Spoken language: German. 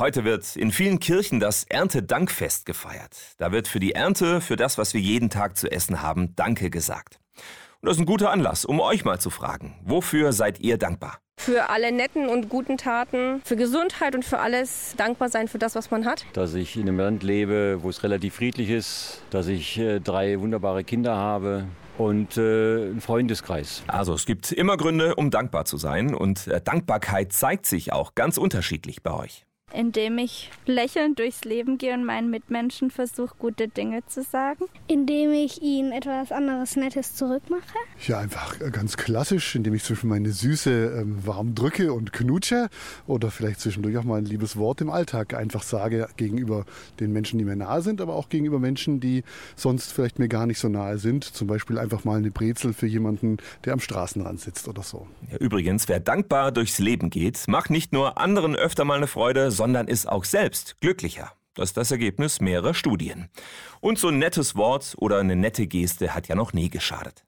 Heute wird in vielen Kirchen das Erntedankfest gefeiert. Da wird für die Ernte, für das, was wir jeden Tag zu essen haben, Danke gesagt. Und das ist ein guter Anlass, um euch mal zu fragen, wofür seid ihr dankbar? Für alle netten und guten Taten, für Gesundheit und für alles dankbar sein für das, was man hat. Dass ich in einem Land lebe, wo es relativ friedlich ist, dass ich äh, drei wunderbare Kinder habe, und äh, einen Freundeskreis. Also es gibt immer Gründe, um dankbar zu sein und äh, Dankbarkeit zeigt sich auch ganz unterschiedlich bei euch indem ich lächelnd durchs Leben gehe und meinen Mitmenschen versuche, gute Dinge zu sagen. Indem ich ihnen etwas anderes Nettes zurückmache. Ja, einfach ganz klassisch, indem ich zwischen meine Süße ähm, warm drücke und knutsche oder vielleicht zwischendurch auch mal ein liebes Wort im Alltag einfach sage gegenüber den Menschen, die mir nahe sind, aber auch gegenüber Menschen, die sonst vielleicht mir gar nicht so nahe sind. Zum Beispiel einfach mal eine Brezel für jemanden, der am Straßenrand sitzt oder so. Ja, übrigens, wer dankbar durchs Leben geht, macht nicht nur anderen öfter mal eine Freude, sondern ist auch selbst glücklicher. Das ist das Ergebnis mehrerer Studien. Und so ein nettes Wort oder eine nette Geste hat ja noch nie geschadet.